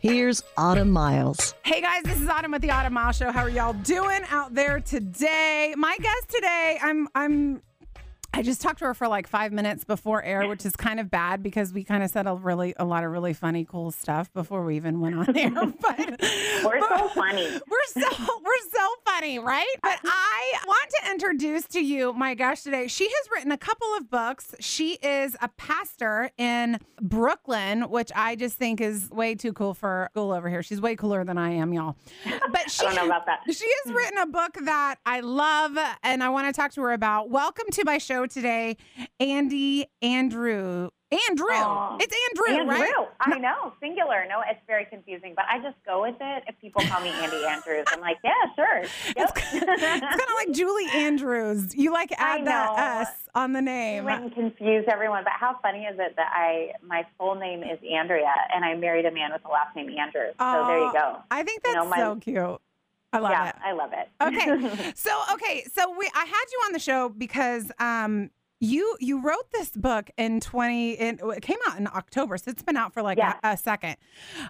Here's Autumn Miles. Hey guys, this is Autumn with the Autumn Miles Show. How are y'all doing out there today? My guest today, I'm I'm I just talked to her for like five minutes before air, which is kind of bad because we kind of said a really a lot of really funny, cool stuff before we even went on air. But we're but so funny. We're so we're so funny, right? But I want to introduce to you my gosh today. She has written a couple of books. She is a pastor in Brooklyn, which I just think is way too cool for school over here. She's way cooler than I am, y'all. But she, I don't know about that. She has hmm. written a book that I love, and I want to talk to her about. Welcome to my show today, Andi Andrew. Andrew. it's Andrew, Andrew. right? I know, singular. No, it's very confusing, but I just go with it. If people call me Andy Andrews, I'm like, yeah, sure. Yep. It's, kind of like Julie Andrews. You like add that S on the name. You wouldn't confuse everyone, but how funny is it that I my full name is Andrea and I married a man with the last name Andrews. So there you go. I think that's you know, my, so cute. I love yeah, it. I love it. Okay. so okay, so we I had you on the show because um you you wrote this book in 20 in, it came out in october so it's been out for like yeah. a, a, second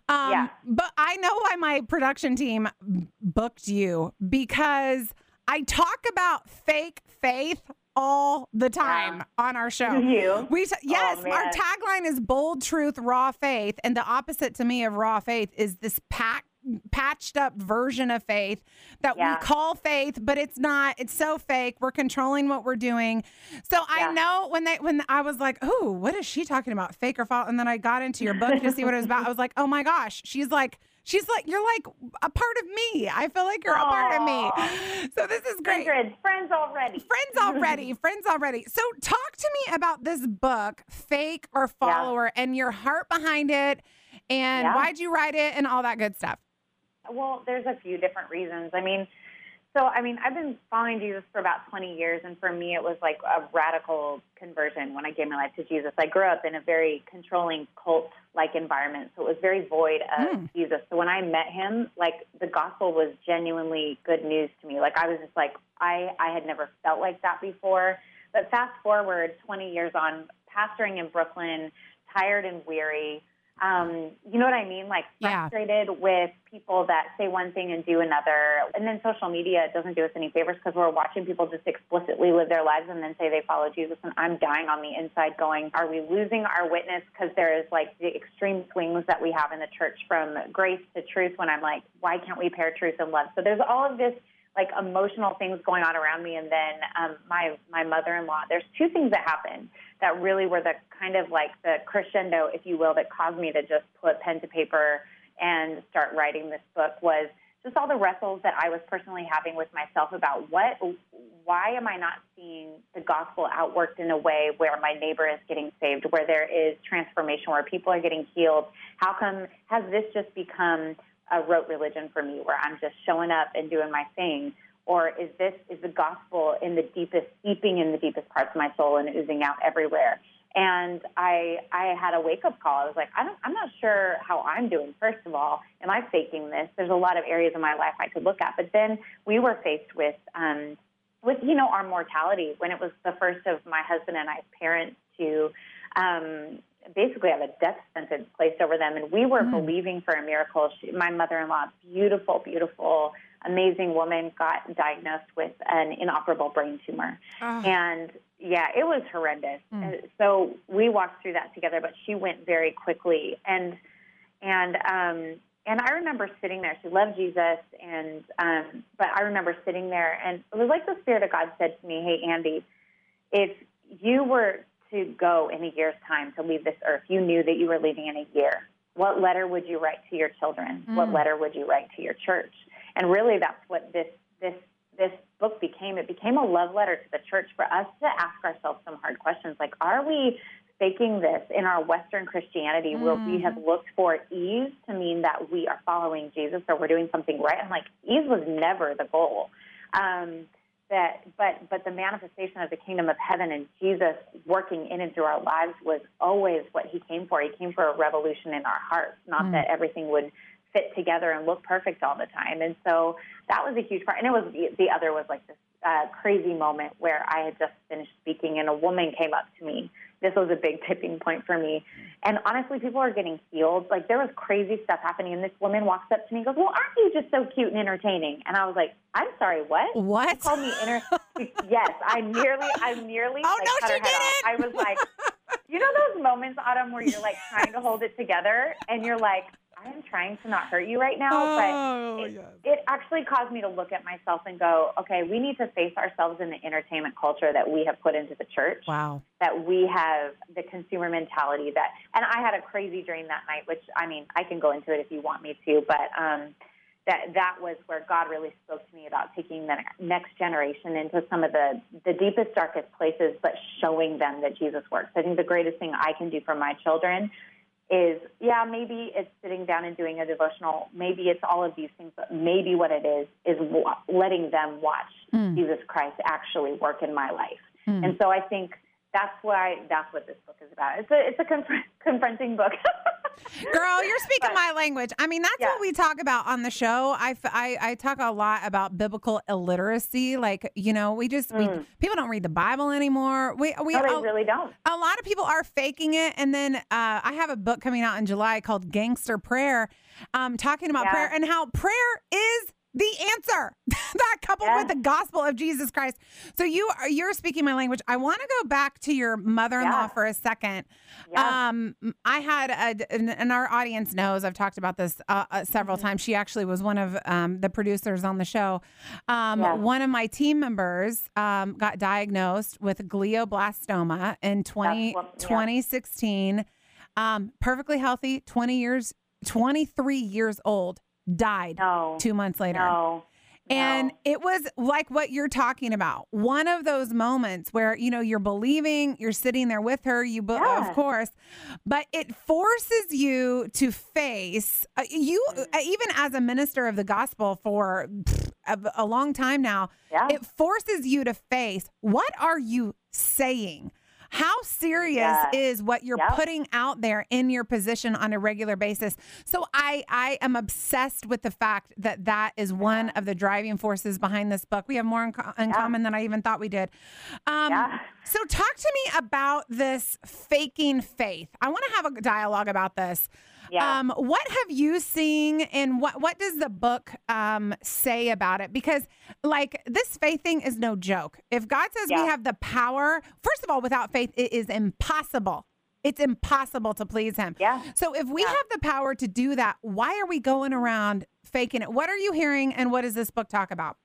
um yeah. but i know why my production team booked you because i talk about fake faith all the time yeah. on our show. You? We t- yes, oh, our tagline is bold truth, raw faith, and the opposite to me of raw faith is this pack patched up version of faith that yeah. we call faith but it's not it's so fake we're controlling what we're doing so yeah. i know when they when i was like oh what is she talking about fake or false and then i got into your book to see what it was about i was like oh my gosh she's like She's like, you're like a part of me. I feel like you're Aww. a part of me. So this is great. Friends, friends already. Friends already. friends already. So talk to me about this book, Fake or Follower, yeah. and your heart behind it, and yeah. why'd you write it, and all that good stuff. Well, there's a few different reasons. I mean, so I mean, I've been following Jesus for about 20 years, and for me, it was like a radical conversion when I gave my life to Jesus. I grew up in a very controlling cult-like environment, so it was very void of mm. Jesus. So when I met him, like the gospel was genuinely good news to me. Like I was just like, I I had never felt like that before. But fast forward 20 years on, pastoring in Brooklyn, tired and weary um, you know what I mean? Like frustrated yeah. with people that say one thing and do another. And then social media doesn't do us any favors because we're watching people just explicitly live their lives and then say they follow Jesus. And I'm dying on the inside going, are we losing our witness? Because there is like the extreme swings that we have in the church from grace to truth when I'm like, why can't we pair truth and love? So there's all of this like emotional things going on around me. And then um, my, my mother-in-law, there's two things that happened that really were the kind of like the crescendo, if you will, that caused me to just put pen to paper and start writing this book was just all the wrestles that I was personally having with myself about what, why am I not seeing the gospel outworked in a way where my neighbor is getting saved, where there is transformation, where people are getting healed? How come has this just become a rote religion for me, where I'm just showing up and doing my thing? Or is this is the gospel in the deepest seeping in the deepest parts of my soul and oozing out everywhere? And i i had a wake up call. I was like I don't, i'm not sure how i'm doing first of all. Am i faking this? There's a lot of areas of my life i could look at. But then we were faced with um with you know our mortality when it was the first of my husband and i's parents to um basically have a death sentence placed over them. And we were mm. believing for a miracle. She, my mother-in-law beautiful beautiful amazing woman got diagnosed with an inoperable brain tumor. Oh. And yeah, it was horrendous. Mm. So we walked through that together, but she went very quickly. And and um and I remember sitting there. She loved Jesus, and um, but I remember sitting there, and it was like the Spirit of God said to me, "Hey, Andi, if you were to go in a year's time to leave this earth, you knew that you were leaving in a year. What letter would you write to your children? Mm. What letter would you write to your church?" And really, that's what this this this book became. It became a love letter to the church for us to ask ourselves some hard questions, like, are we faking this in our Western Christianity, mm. where we mm. have looked for ease to mean that we are following Jesus or we're doing something right? And like, ease was never the goal. Um, that but but the manifestation of the kingdom of heaven and Jesus working in and through our lives was always what he came for. He came for a revolution in our hearts, not mm. that everything would fit together and look perfect all the time. And so that was a huge part. And it was the other was like this uh, crazy moment where I had just finished speaking and a woman came up to me. This was a big tipping point for me. And honestly, people are getting healed. Like there was crazy stuff happening, and this woman walks up to me and goes, "Well, aren't you just so cute and entertaining?" And I was like, "I'm sorry, what? What? You called me inter? yes, I nearly, I nearly. Oh like, no, cut she her head off. I was like, you know those moments, Autumn, where you're like trying to hold it together, and you're like, I'm trying to not hurt you right now, oh, but it, it, actually caused me to look at myself and go, okay, we need to face ourselves in the entertainment culture that we have put into the church. Wow. That we have the consumer mentality that, and I had a crazy dream that night, which I mean, I can go into it if you want me to, but um, that that was where God really spoke to me about taking the next generation into some of the the deepest, darkest places, but showing them that Jesus works. I think the greatest thing I can do for my children is yeah, maybe it's sitting down and doing a devotional. Maybe it's all of these things, but maybe what it is is letting them watch mm. Jesus Christ actually work in my life. Mm. And so I think that's why that's what this book is about. It's a it's a conf- confronting book. Girl, you're speaking but, my language. I mean, that's yeah. what we talk about on the show. I, I, I, talk a lot about biblical illiteracy. Like, you know, we just, mm. we, people don't read the Bible anymore. We, we no, a, really don't. A lot of people are faking it. And then uh, I have a book coming out in July called Gangster Prayer, um, talking about yeah. prayer and how prayer is the answer that coupled yes. with the gospel of Jesus Christ. So you are you're speaking my language. I want to go back to your mother-in-law yeah. for a second. Yeah. Um, I had a, and our audience knows I've talked about this uh, uh, several mm-hmm. times. She actually was one of um, the producers on the show. Um, yeah. One of my team members um, got diagnosed with glioblastoma in 20, what, 2016. Um, perfectly healthy, 20 years, 23 years old died no. two months later. No. And no. it was like what you're talking about. One of those moments where, you know, you're believing, you're sitting there with her, you, be- yeah. of course, but it forces you to face, uh, you, mm. uh, even as a minister of the gospel for pff, a, a, long time now, yeah. it forces you to face what are you saying? How serious yeah. is what you're yep. putting out there in your position on a regular basis? So I I am obsessed with the fact that that is one yeah. of the driving forces behind this book. We have more in, co- in yeah. common than I even thought we did. Um, so talk to me about this faking faith. I want to have a dialogue about this. Yeah. Um, what have you seen and what, what does the book um, say about it? Because, like, this faith thing is no joke. If God says yeah. we have the power, first of all, without faith, it is impossible. It's impossible to please Him. Yeah. So, if we yeah. have the power to do that, why are we going around faking it? What are you hearing and what does this book talk about?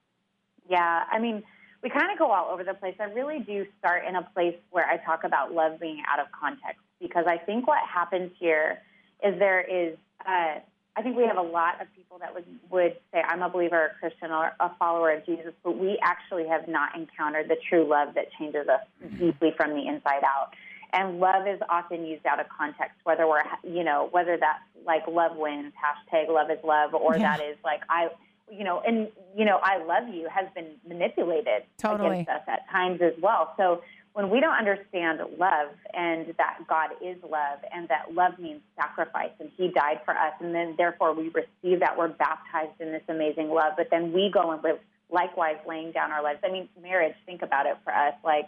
Yeah. I mean, we kind of go all over the place. I really do start in a place where I talk about love being out of context because I think what happens here is there is, uh, I think we have a lot of people that would, would say, I'm a believer, a Christian, or a follower of Jesus, but we actually have not encountered the true love that changes us deeply from the inside out. And love is often used out of context, whether we're, you know, whether that's like love wins, hashtag love is love, or yeah. that is like, I, you know, and, you know, I love you has been manipulated totally. against us at times as well. So when we don't understand love and that God is love and that love means sacrifice and He died for us, and then therefore we receive that, we're baptized in this amazing love, but then we go and live likewise laying down our lives. I mean, marriage, think about it for us. Like,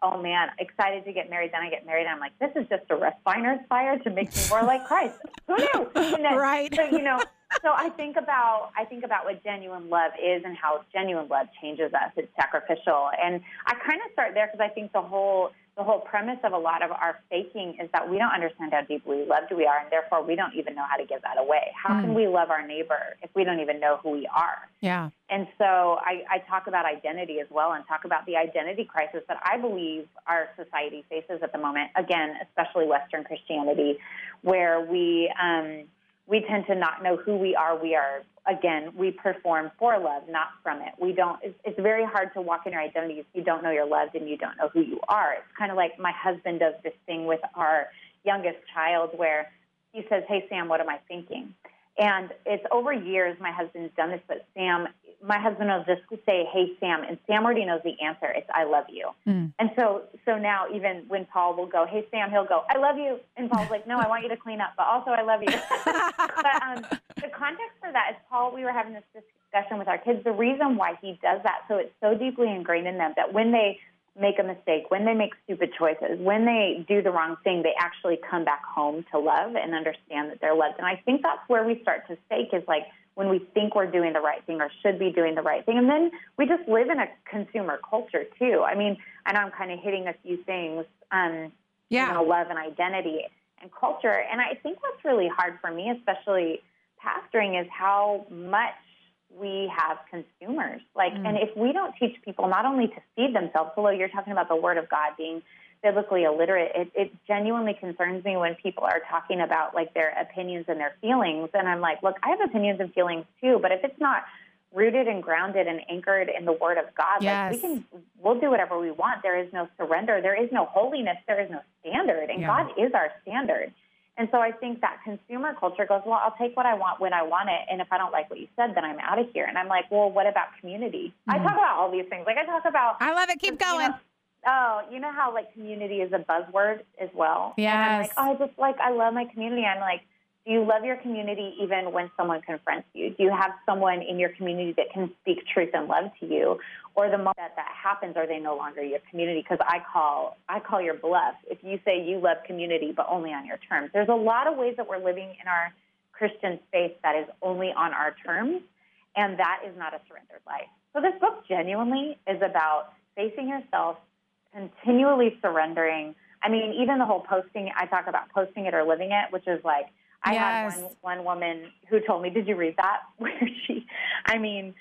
oh man, excited to get married. Then I get married. And I'm like, this is just a refiner's fire to make me more like Christ. Who knew? Then, right. So, you know, so I think about I think about what genuine love is and how genuine love changes us. It's sacrificial, and I kind of start there because I think the whole the whole premise of a lot of our faking is that we don't understand how deeply loved we are, and therefore we don't even know how to give that away. How mm. can we love our neighbor if we don't even know who we are? Yeah. And so I, I talk about identity as well, and talk about the identity crisis that I believe our society faces at the moment. Again, especially Western Christianity, where we. Um, we tend to not know who we are. We are, again, we perform for love, not from it. We don't, it's, it's very hard to walk in your identity if you don't know you're loved and you don't know who you are. It's kind of like my husband does this thing with our youngest child where he says, Hey, Sam, what am I thinking? And it's over years my husband's done this, but Sam, my husband will just say, "Hey Sam," and Sam already knows the answer. It's "I love you." Mm. And so, so now even when Paul will go, "Hey Sam," he'll go, "I love you," and Paul's like, "No, I want you to clean up, but also I love you." but um, the context for that is Paul. We were having this discussion with our kids. The reason why he does that, so it's so deeply ingrained in them that when they make a mistake, when they make stupid choices, when they do the wrong thing, they actually come back home to love and understand that they're loved. And I think that's where we start to stake is like when we think we're doing the right thing or should be doing the right thing. And then we just live in a consumer culture too. I mean, I know I'm kind of hitting a few things, um, Yeah. you know, love and identity and culture. And I think what's really hard for me, especially pastoring, is how much we have consumers. Like, Mm. and if we don't teach people not only to feed themselves, although you're talking about the Word of God being biblically illiterate, it, it genuinely concerns me when people are talking about like their opinions and their feelings. And I'm like, look, I have opinions and feelings too, but if it's not rooted and grounded and anchored in the Word of God, like we can, we'll do whatever we want. There is no surrender. There is no holiness. There is no standard, and Yeah. God is our standard. And so I think that consumer culture goes, well, I'll take what I want when I want it, and if I don't like what you said, then I'm out of here. And I'm like, well, what about community? I Mhm. talk about all these things. Like I talk about I love it. Keep you going. know, oh, you know how like community is a buzzword as well. And I'm like, oh, I just like I love my community. I'm like, do you love your community even when someone confronts you? Do you have someone in your community that can speak truth and love to you? Or the moment that that happens, are they no longer your community? Because I call I call your bluff if you say you love community but only on your terms. There's a lot of ways that we're living in our Christian space that is only on our terms, and that is not a surrendered life. So this book genuinely is about facing yourself, continually surrendering. I mean, even the whole posting, I talk about posting it or living it, which is like, I Yes. had one, one woman who told me, did you read that? Where she, I mean,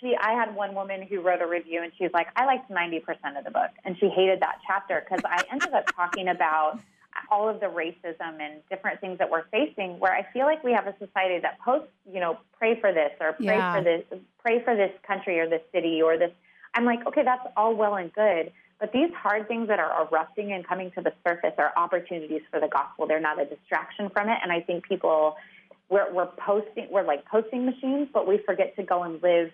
she, I had one woman who wrote a review and she's like, I liked 90% of the book. And she hated that chapter because I ended up talking about all of the racism and different things that we're facing where I feel like we have a society that posts, you know, pray for this or pray Yeah. for this, pray for this country or this city or this. I'm like, okay, that's all well and good. But these hard things that are erupting and coming to the surface are opportunities for the gospel. They're not a distraction from it. And I think people, we're, we're posting, we're like posting machines, but we forget to go and live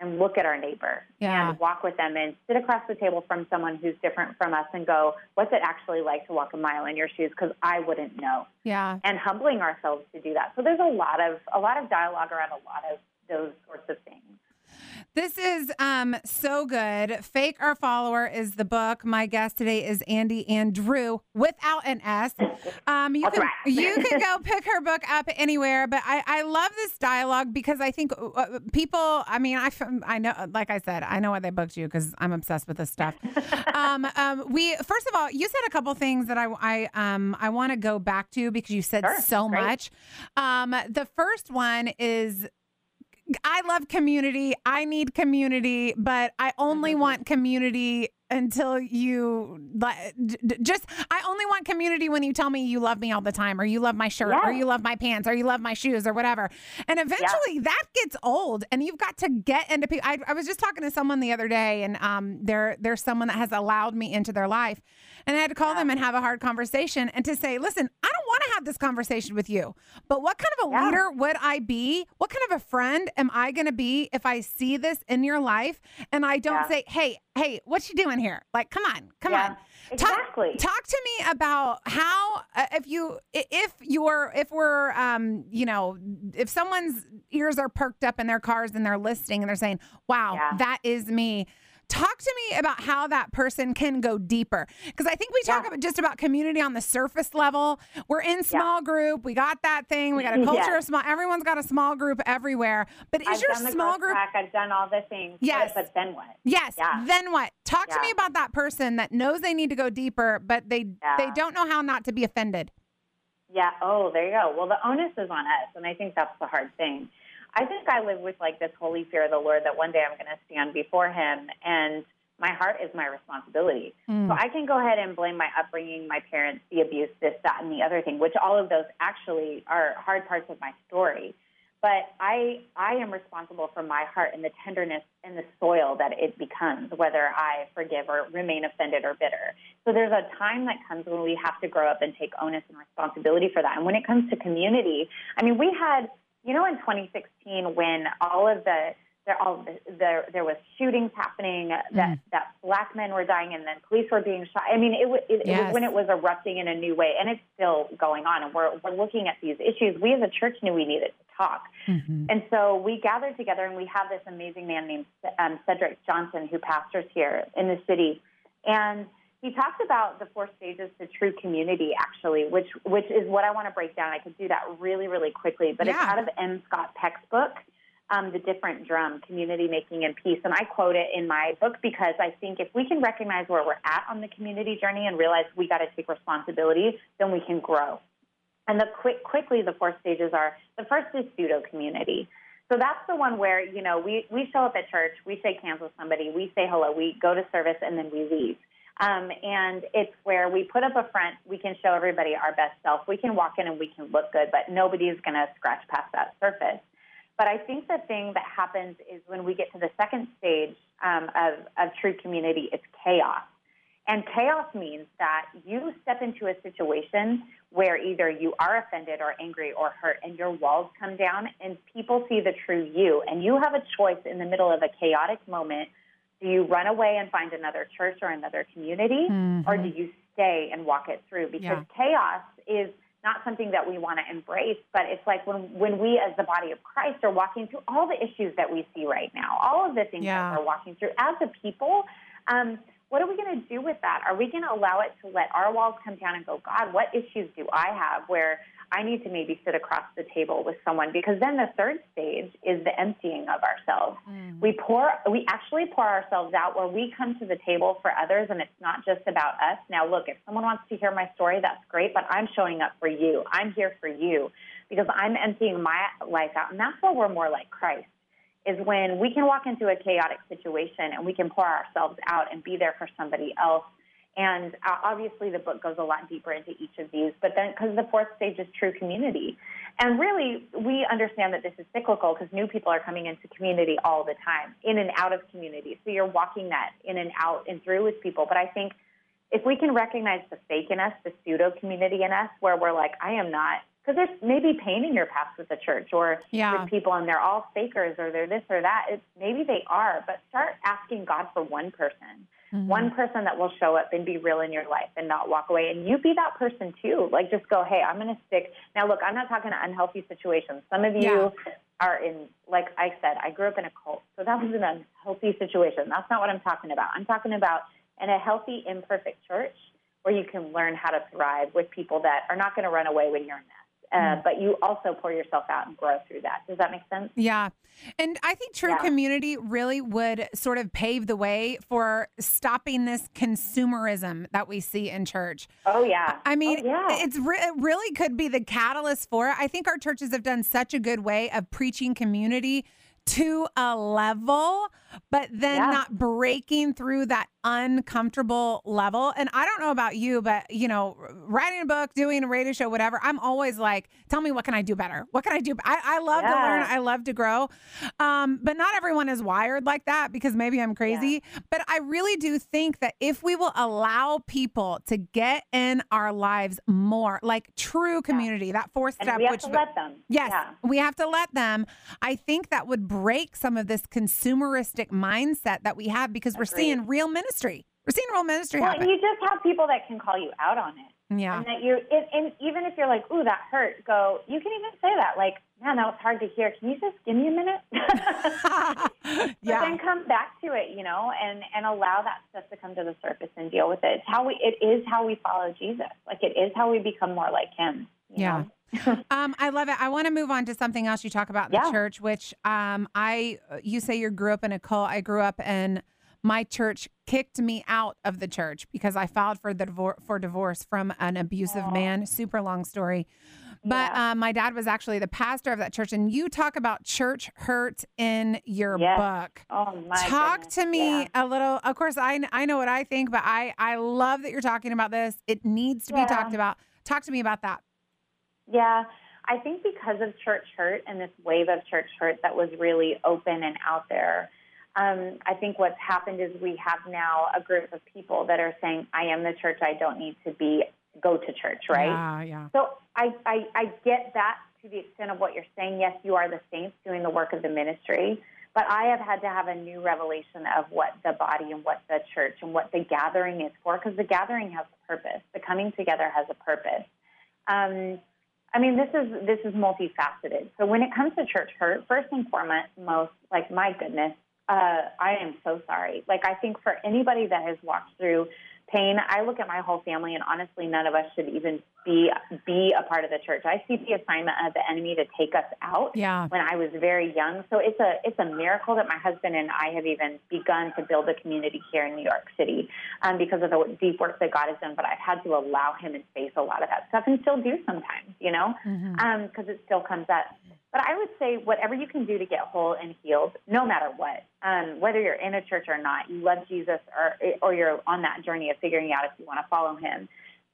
and look at our neighbor Yeah. and walk with them and sit across the table from someone who's different from us and go, what's it actually like to walk a mile in your shoes? Because I wouldn't know. Yeah. And humbling ourselves to do that. So there's a lot of a lot of dialogue around a lot of those sorts of things. This is um so good. Fake or Follower is the book. My guest today is Andi Andrew without an S. Um, you That's can right. you can go pick her book up anywhere. But I I love this dialogue because I think uh, people. I mean, I, I know, like I said, I know why they booked you because I'm obsessed with this stuff. um, um, we first of all, you said a couple things that I I um I want to go back to because you said Sure. so Great. much. Um, the first one is I love community. I need community, but I only Mm-hmm. want community until you like d- d- just I only want community when you tell me you love me all the time or you love my shirt or you love my pants or you love my shoes or whatever. And eventually that gets old and you've got to get into people. I, I was just talking to someone the other day and um there there's someone that has allowed me into their life and I had to call them and have a hard conversation and to say, "Listen, I don't want to have this conversation with you. But what kind of a Yeah. leader would I be? What kind of a friend am I going to be if I see this in your life and I don't Yeah. say, "Hey, hey, what you doing here?" Like, come on, come Yeah, on. Talk, exactly. talk to me about how uh, if you if you're if we're um you know if someone's ears are perked up in their cars and they're listening and they're saying, "Wow, Yeah. that is me." Talk to me about how that person can go deeper because I think we talk Yeah. about just about community on the surface level. We're in small group. We got that thing. We got a culture Yes. of small. Everyone's got a small group everywhere. But is I've your small group? track, I've done all the things. Yes. But, but then what? Yes. Yeah. Then what? Talk to me about that person that knows they need to go deeper, but they Yeah. they don't know how not to be offended. Yeah. Oh, there you go. Well, the onus is on us, and I think that's the hard thing. I think I live with like this holy fear of the Lord that one day I'm going to stand before Him, and my heart is my responsibility. Mm. So I can go ahead and blame my upbringing, my parents, the abuse, this, that, and the other thing, which all of those actually are hard parts of my story. But I, I am responsible for my heart and the tenderness and the soil that it becomes, whether I forgive or remain offended or bitter. So there's a time that comes when we have to grow up and take onus and responsibility for that. And when it comes to community, I mean, we had, you know, in 2016 when all of the there all the, there there was shootings happening that Mm. that black men were dying and then police were being shot. I mean, it, it, it was when it was erupting in a new way, and it's still going on. And we're we're looking at these issues. We as a church knew we needed to talk, Mhm. and so we gathered together, and we have this amazing man named um, Cedric Johnson who pastors here in the city, and he talked about the four stages to true community, actually, which which is what I want to break down. I could do that really, really quickly, but it's out of M. Scott Peck's book, um, The Different Drum: Community Making and Peace, and I quote it in my book because I think if we can recognize where we're at on the community journey and realize we got to take responsibility, then we can grow. And the quick, quickly, the four stages are the first is pseudo community. So that's the one where, you know, we, we show up at church, we shake hands with somebody, we say hello, we go to service, and then we leave. Um, and it's where we put up a front, we can show everybody our best self. We can walk in and we can look good, but nobody's going to scratch past that surface. But I think the thing that happens is when we get to the second stage um, of, of true community, it's chaos. And chaos means that you step into a situation where either you are offended or angry or hurt, and your walls come down, and people see the true you. And you have a choice in the middle of a chaotic moment. Do you run away and find another church or another community, or do you stay and walk it through? Because Yeah. chaos is not something that we want to embrace, but it's like when, when we, as the body of Christ, are walking through all the issues that we see right now, all of the things Yeah. that we're walking through as a people. Um, what are we going to do with that? Are we going to allow it to let our walls come down and go, God, what issues do I have where I need to maybe sit across the table with someone? Because then the third stage is the emptying of ourselves. Mm. We pour, we actually pour ourselves out where we come to the table for others, and it's not just about us. Now, look, if someone wants to hear my story, that's great, but I'm showing up for you. I'm here for you because I'm emptying my life out, and that's where we're more like Christ is when we can walk into a chaotic situation and we can pour ourselves out and be there for somebody else. And uh, obviously, the book goes a lot deeper into each of these, but then because the fourth stage is true community. And really, we understand that this is cyclical because new people are coming into community all the time, in and out of community. So you're walking that in and out and through with people. But I think if we can recognize the fake in us, the pseudo community in us, where we're like, I am not, because there's maybe pain in your past with the church or Yeah. with people and they're all fakers or they're this or that. It's, maybe they are, but start asking God for one person, one mm-hmm. person that will show up and be real in your life and not walk away. And you be that person too. Like just go, hey, I'm going to stick. Now, look, I'm not talking to unhealthy situations. Some of you Yeah. are in, like I said, I grew up in a cult, so that was an unhealthy situation. That's not what I'm talking about. I'm talking about in a healthy, imperfect church where you can learn how to thrive with people that are not going to run away when you're in mess. Uh, But you also pour yourself out and grow through that. Does that make sense? Yeah. And I think true Yeah. community really would sort of pave the way for stopping this consumerism that we see in church. Oh yeah. I mean, oh, yeah. it's re- it really could be the catalyst for it. I think our churches have done such a good way of preaching community to a level, but then Yeah. not breaking through that uncomfortable level. And I don't know about you, but you know, writing a book, doing a radio show, whatever, I'm always like, tell me what can I do better? What can I do? I, I love to learn. I love to grow. Um, but not everyone is wired like that because maybe I'm crazy. But I really do think that if we will allow people to get in our lives more, like true community, that fourth and step, we have which to let them. Yes, Yeah. we have to let them. I think that would break some of this consumeristic mindset that we have because we're seeing real ministry. We're seeing real ministry Well, happen. you just have people that can call you out on it. yeah. And that you, and, and even if you're like, ooh, that hurt, go, you can even say that, like, man, that was hard to hear. Can you just give me a minute? But yeah. then come back to it, you know, and, and allow that stuff to come to the surface and deal with it. It's how we, it is how we follow Jesus. Like, it is how we become more like him. you Yeah. know? Um, I love it. I want to move on to something else you talk about in the church, which um, I you say you grew up in a cult. I grew up in my church kicked me out of the church because I filed for the divor- for divorce from an abusive man. Super long story. But Yeah. um, my dad was actually the pastor of that church, and you talk about church hurt in your Yes. book. Oh, my Talk goodness. to me Yeah. a little. Of course, I I know what I think, but I I love that you're talking about this. It needs to be talked about. Talk to me about that. Yeah, I think because of church hurt and this wave of church hurt that was really open and out there, um, I think what's happened is we have now a group of people that are saying, "I am the church. I don't need to be go to church." Right. Yeah, yeah. So I, I, I get that to the extent of what you're saying. Yes, you are the saints doing the work of the ministry. But I have had to have a new revelation of what the body and what the church and what the gathering is for, because the gathering has a purpose. The coming together has a purpose. Um, I mean, this is this is multifaceted. So when it comes to church hurt, first and foremost, most like my goodness, uh, I am so sorry. Like I think for anybody that has walked through pain. I look at my whole family, and honestly, none of us should even be be a part of the church. I see the assignment of the enemy to take us out. Yeah. When I was very young, so it's a it's a miracle that my husband and I have even begun to build a community here in New York City, um, because of the deep work that God has done. But I've had to allow Him and face a lot of that stuff, and still do sometimes, you know, because mm-hmm. um, it still comes up. But I would say whatever you can do to get whole and healed, no matter what, um, whether you're in a church or not, you love Jesus or or you're on that journey of figuring out if you want to follow Him.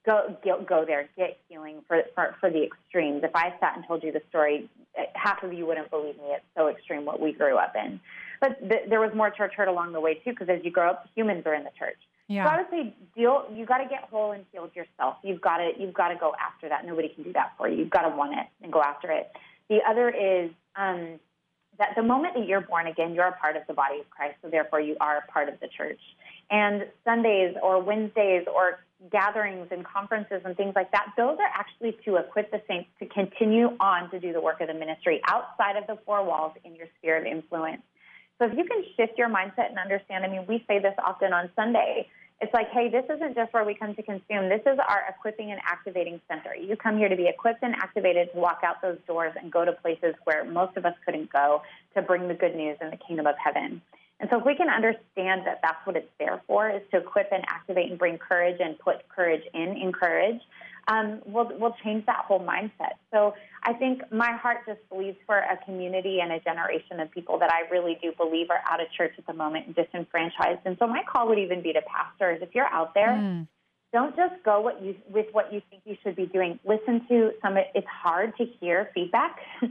Go, go go there, get healing for, for for the extremes. If I sat and told you the story, half of you wouldn't believe me. It's so extreme what we grew up in. But th- there was more church hurt along the way too, because as you grow up, humans are in the church. Yeah. So I would say deal. You got to get whole and healed yourself. You've got to you've got to go after that. Nobody can do that for you. You've got to want it and go after it. The other is um, that the moment that you're born again, you're a part of the body of Christ, so therefore you are a part of the church. And Sundays or Wednesdays or gatherings and conferences and things like that, those are actually to equip the saints to continue on to do the work of the ministry outside of the four walls in your sphere of influence. So if you can shift your mindset and understand, I mean, we say this often on Sunday it's like, hey, this isn't just where we come to consume. This is our equipping and activating center. You come here to be equipped and activated to walk out those doors and go to places where most of us couldn't go to bring the good news in the kingdom of heaven. And so, if we can understand that that's what it's there for, is to equip and activate and bring courage and put courage in, encourage, um, will will change that whole mindset. So I think my heart just believes for a community and a generation of people that I really do believe are out of church at the moment and disenfranchised. And so my call would even be to pastors: if you're out there. Mm. Don't just go what you with what you think you should be doing. Listen to some. It's hard to hear feedback yeah.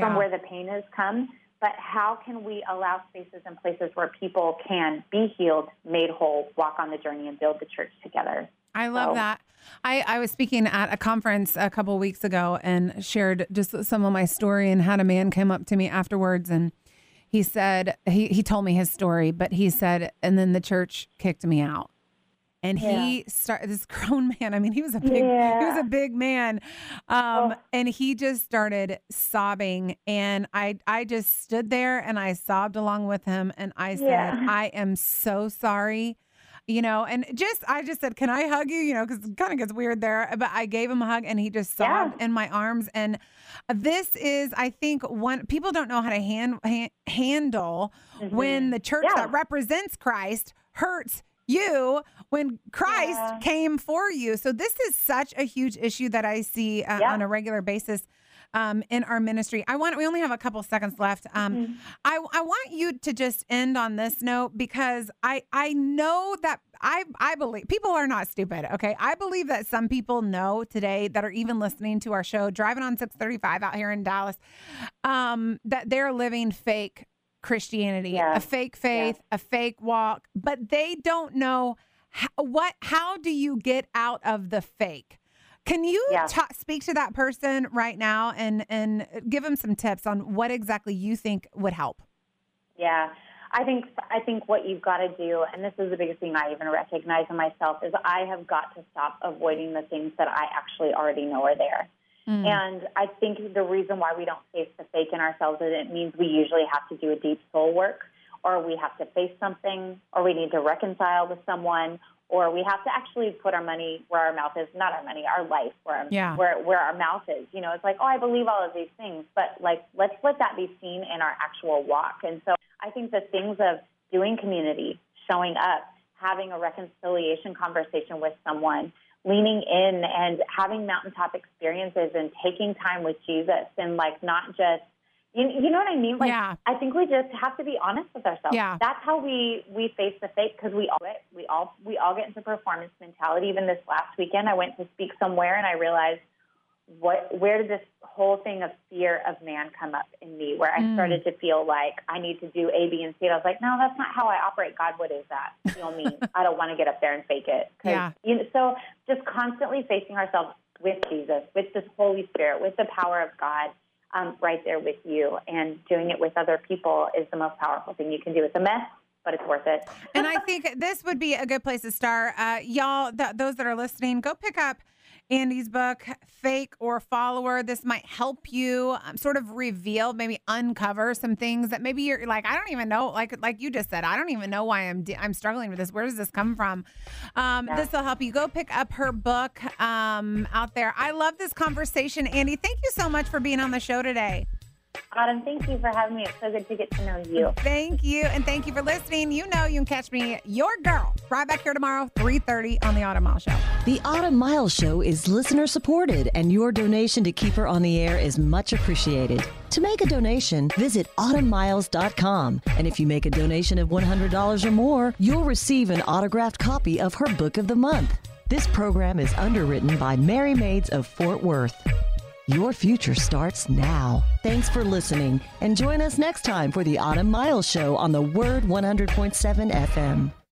from where the pain has come, but how can we allow spaces and places where people can be healed, made whole, walk on the journey, and build the church together? I love so. that. I, I was speaking at a conference a couple weeks ago and shared just some of my story and had a man come up to me afterwards and he said he, he told me his story, but he said, and then the church kicked me out. And yeah. he started this grown man. I mean, he was a big yeah. he was a big man. Um, oh. and he just started sobbing and I I just stood there and I sobbed along with him and I said, yeah. I am so sorry you know, and just I just said, "Can I hug you?" You know, because it kind of gets weird there. But I gave him a hug, and he just sobbed yeah. in my arms. And this is, I think, one people don't know how to hand, handle mm-hmm. when the church yeah. that represents Christ hurts you when Christ yeah. came for you. So this is such a huge issue that I see uh, on a regular basis um, in our ministry. I want we only have a couple seconds left. Um, mm-hmm. I I want you to just end on this note because I I know that I I believe people are not stupid. Okay, I believe that some people know today that are even listening to our show, driving on six thirty five out here in Dallas, um, that they're living fake Christianity, yeah. a fake faith, yeah. a fake walk, but they don't know how, what. How do you get out of the fake? Can you yeah. speak to that person right now and and give them some tips on what exactly you think would help? Yeah. I think I think what you've got to do, and this is the biggest thing I even recognize in myself, is I have got to stop avoiding the things that I actually already know are there. Mm. And I think the reason why we don't face the fake in ourselves is it means we usually have to do a deep soul work, or we have to face something, or we need to reconcile with someone, or we have to actually put our money where our mouth is, not our money, our life where our, yeah. where where our mouth is. You know, it's like, oh, I believe all of these things, but like let's let that be seen in our actual walk. And so I think the things of doing community, showing up, having a reconciliation conversation with someone, leaning in and having mountaintop experiences and taking time with Jesus and like not just you, you know what I mean? Like, yeah. I think we just have to be honest with ourselves. Yeah. That's how we we face the fake because we all get we all we all get into performance mentality. Even this last weekend, I went to speak somewhere and I realized what where did this whole thing of fear of man come up in me? Where I mm. started to feel like I need to do A, B, and C. And I was like, no, that's not how I operate. God, what is that? You know me. I don't want to get up there and fake it. Yeah. You know, so just constantly facing ourselves with Jesus, with this Holy Spirit, with the power of God um, right there with you. And doing it with other people is the most powerful thing you can do. It's a mess, but it's worth it. and I think this would be a good place to start. Uh, y'all, th- those that are listening, go pick up Andi's book, Fake or Follower. This might help you um, sort of reveal, maybe uncover some things that maybe you're like, I don't even know. Like like you just said, I don't even know why I'm de- I'm struggling with this. Where does this come from? Um, Yeah. This will help you. Go pick up her book um, out there. I love this conversation, Andi. Thank you so much for being on the show today. Autumn, thank you for having me. It's so good to get to know you. Thank you, and thank you for listening. You know you can catch me, your girl, right back here tomorrow, 3.30 on The Autumn Mile Show. The Autumn Miles Show is listener supported, and your donation to keep her on the air is much appreciated. To make a donation, visit autumnmiles.com. And if you make a donation of $100 or more, you'll receive an autographed copy of her book of the month. This program is underwritten by Merry Maids of Fort Worth. Your future starts now. Thanks for listening, and join us next time for the Autumn Miles Show on the Word 100.7 FM.